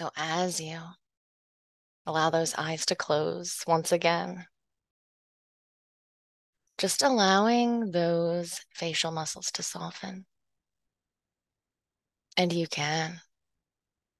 So as you allow those eyes to close once again, just allowing those facial muscles to soften. And you can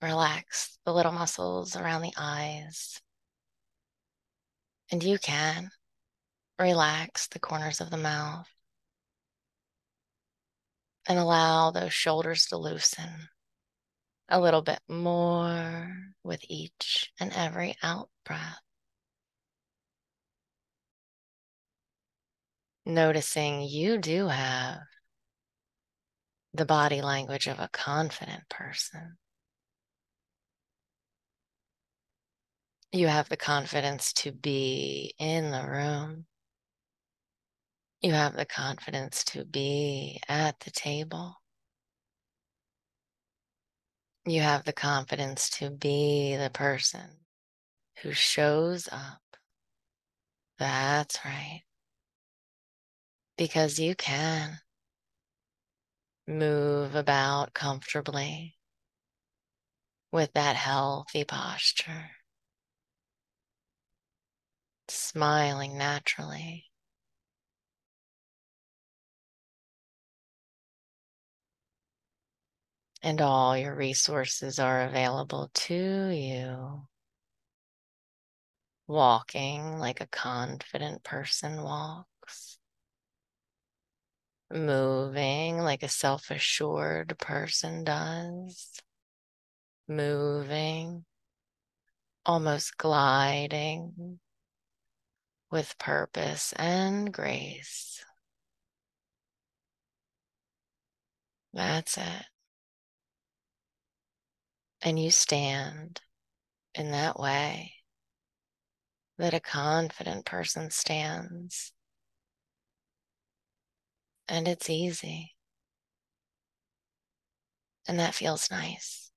relax the little muscles around the eyes. And you can relax the corners of the mouth and allow those shoulders to loosen a little bit more with each and every out breath. Noticing you do have the body language of a confident person. You have the confidence to be in the room. You have the confidence to be at the table. You have the confidence to be the person who shows up. That's right. Because you can move about comfortably with that healthy posture, smiling naturally. And all your resources are available to you. Walking like a confident person walks, moving like a self assured person does, moving, almost gliding. With purpose and grace. That's it and you stand in that way that a confident person stands. And it's easy. And that feels nice.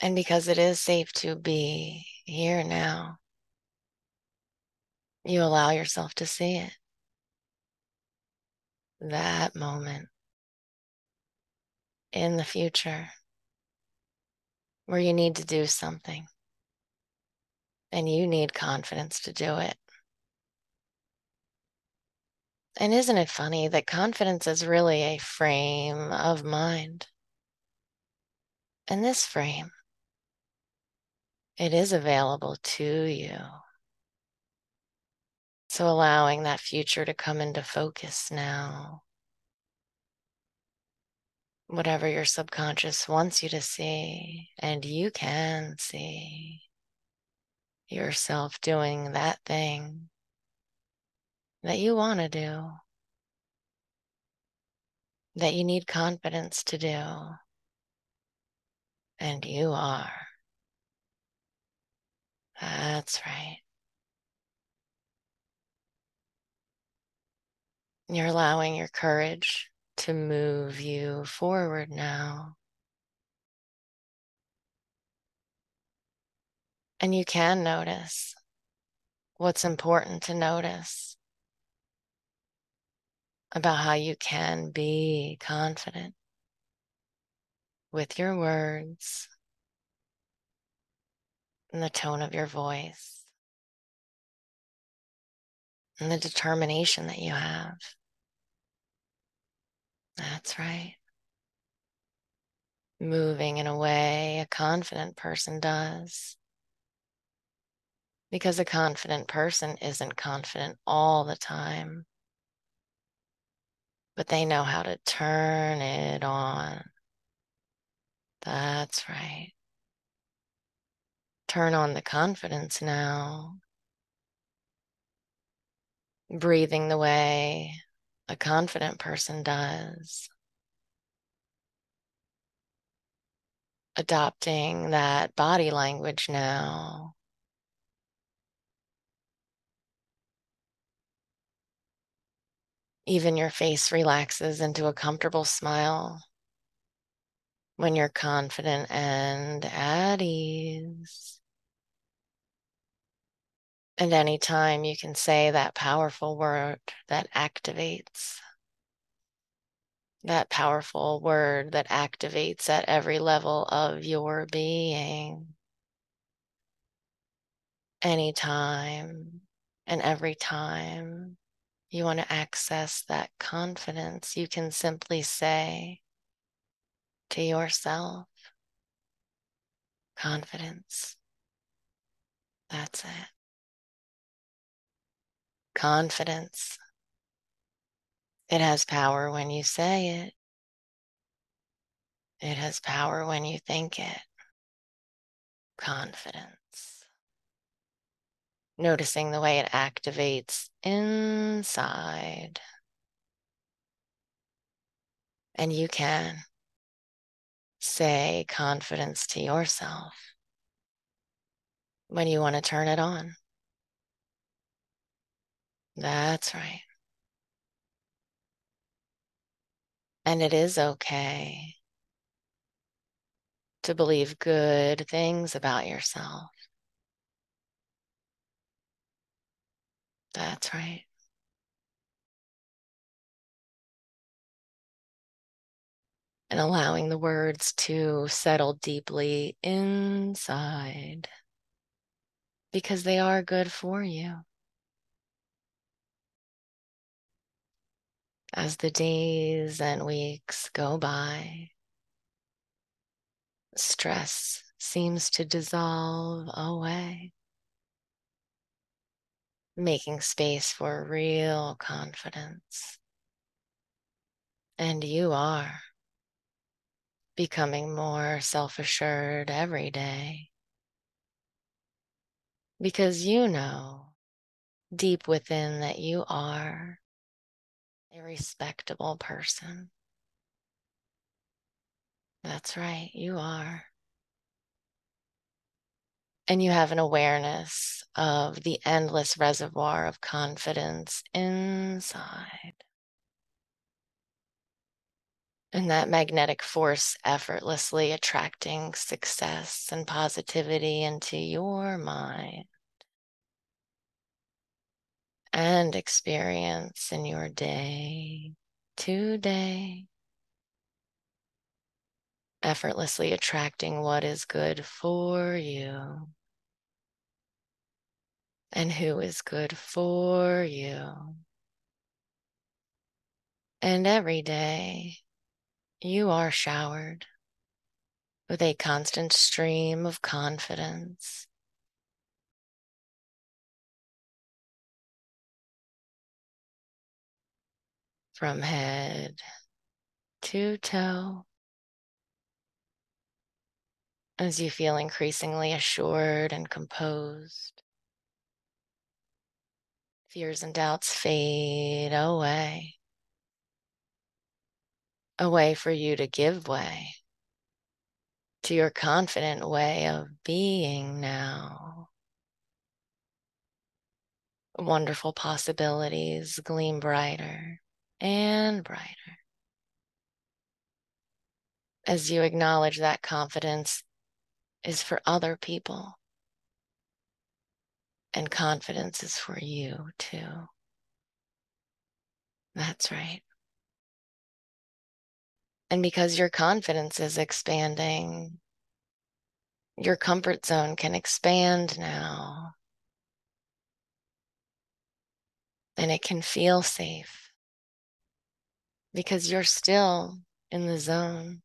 And because it is safe to be here now, you allow yourself to see it. That moment in the future where you need to do something and you need confidence to do it. And isn't it funny that confidence is really a frame of mind? And this frame, it is available to you. So allowing that future to come into focus now whatever your subconscious wants you to see, and you can see yourself doing that thing that you want to do, that you need confidence to do, and you are. That's right. You're allowing your courage to move you forward now. And you can notice what's important to notice about how you can be confident with your words and the tone of your voice and the determination that you have. That's right. Moving in a way a confident person does. Because a confident person isn't confident all the time, but they know how to turn it on. That's right. Turn on the confidence now. breathing the way a confident person does, adopting that body language now. Even your face relaxes into a comfortable smile when you're confident and at ease. And anytime you can say that powerful word that activates, that powerful word that activates at every level of your being, anytime and every time you want to access that confidence, you can simply say to yourself, confidence. That's it. Confidence. It has power when you say it. It has power when you think it. Confidence. Noticing the way it activates inside. And you can say confidence to yourself when you want to turn it on. That's right. And it is okay to believe good things about yourself. That's right. And allowing the words to settle deeply inside because they are good for you. As the days and weeks go by, stress seems to dissolve away, making space for real confidence. And you are becoming more self assured every day because you know deep within that you are a respectable person. That's right, you are. And you have an awareness of the endless reservoir of confidence inside. And that magnetic force effortlessly attracting success and positivity into your mind and experience in your day today. Effortlessly attracting what is good for you and who is good for you. And every day you are showered with a constant stream of confidence from head to toe as you feel increasingly assured and composed. Fears and doubts fade away, a way for you to give way to your confident way of being now. Wonderful possibilities gleam brighter and brighter. As you acknowledge that confidence is for other people, and confidence is for you too. That's right. And because your confidence is expanding, your comfort zone can expand now. And it can feel safe because you're still in the zone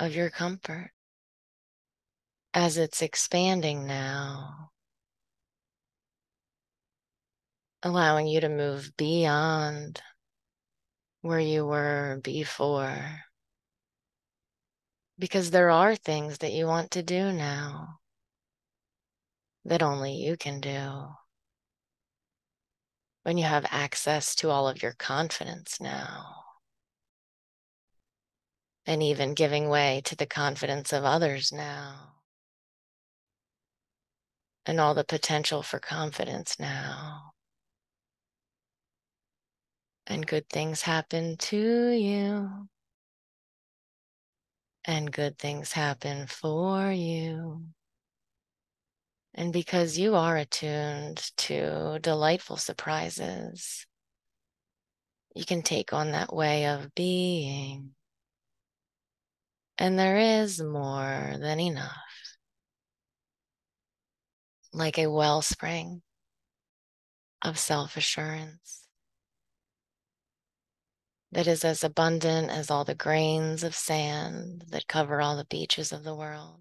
of your comfort. As it's expanding now, allowing you to move beyond where you were before. Because there are things that you want to do now that only you can do. When you have access to all of your confidence now, and even giving way to the confidence of others now, and all the potential for confidence now. And good things happen to you, and good things happen for you. And because you are attuned to delightful surprises, you can take on that way of being. And there is more than enough, like a wellspring of self assurance that is as abundant as all the grains of sand that cover all the beaches of the world.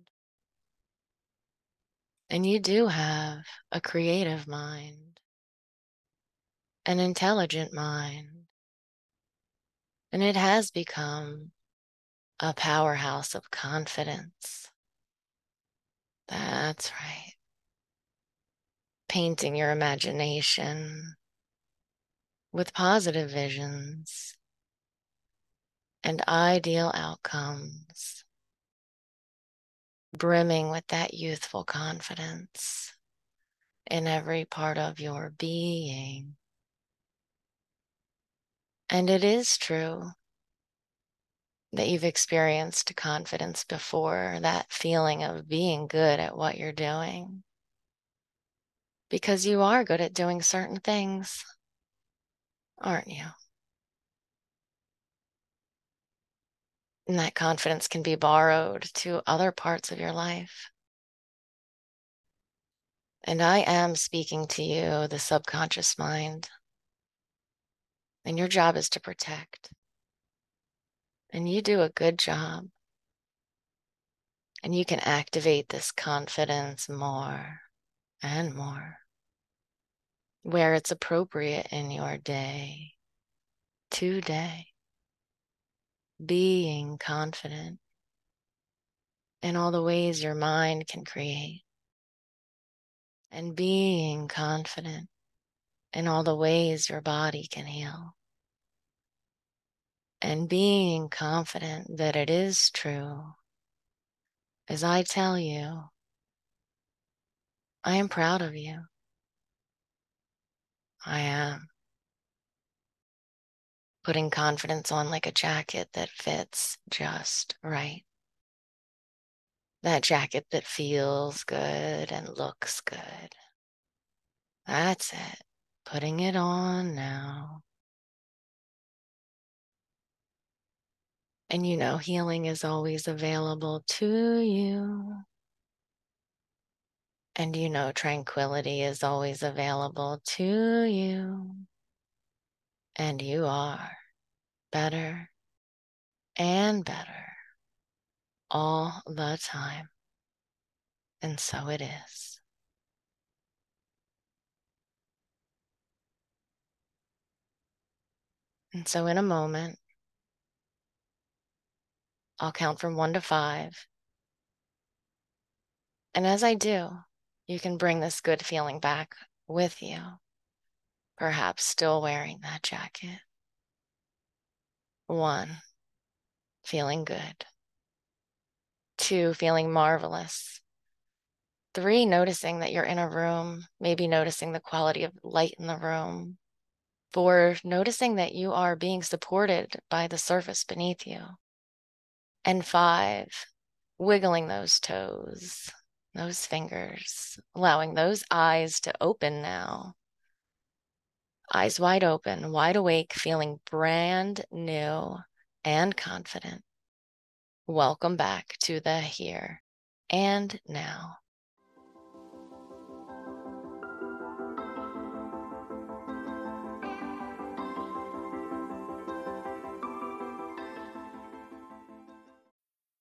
And you do have a creative mind, an intelligent mind, and it has become a powerhouse of confidence. That's right. Painting your imagination with positive visions and ideal outcomes brimming with that youthful confidence in every part of your being. And it is true that you've experienced confidence before, that feeling of being good at what you're doing. Because you are good at doing certain things, aren't you? And that confidence can be borrowed to other parts of your life. And I am speaking to you, the subconscious mind. And your job is to protect. And you do a good job. And you can activate this confidence more and more where it's appropriate in your day, today. Being confident in all the ways your mind can create, and being confident in all the ways your body can heal, and being confident that it is true. As I tell you, I am proud of you. I am putting confidence on like a jacket that fits just right. That jacket that feels good and looks good. That's it. Putting it on now. And you know, healing is always available to you. And you know, tranquility is always available to you. And you are better and better all the time. And so it is. And so, in a moment, I'll count from one to five. And as I do, you can bring this good feeling back with you perhaps still wearing that jacket. One, feeling good. Two, feeling marvelous. Three, noticing that you're in a room, maybe noticing the quality of light in the room. Four, noticing that you are being supported by the surface beneath you. And five, wiggling those toes, those fingers, allowing those eyes to open now eyes wide open, wide awake, feeling brand new and confident. Welcome back to the here and now.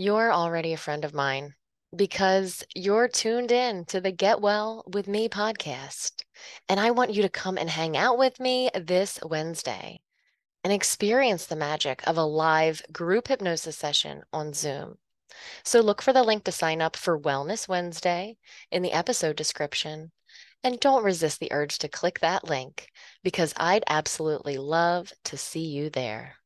You're already a friend of mine because you're tuned in to the Get Well with Me podcast. And I want you to come and hang out with me this Wednesday and experience the magic of a live group hypnosis session on Zoom. So look for the link to sign up for Wellness Wednesday in the episode description. And don't resist the urge to click that link because I'd absolutely love to see you there.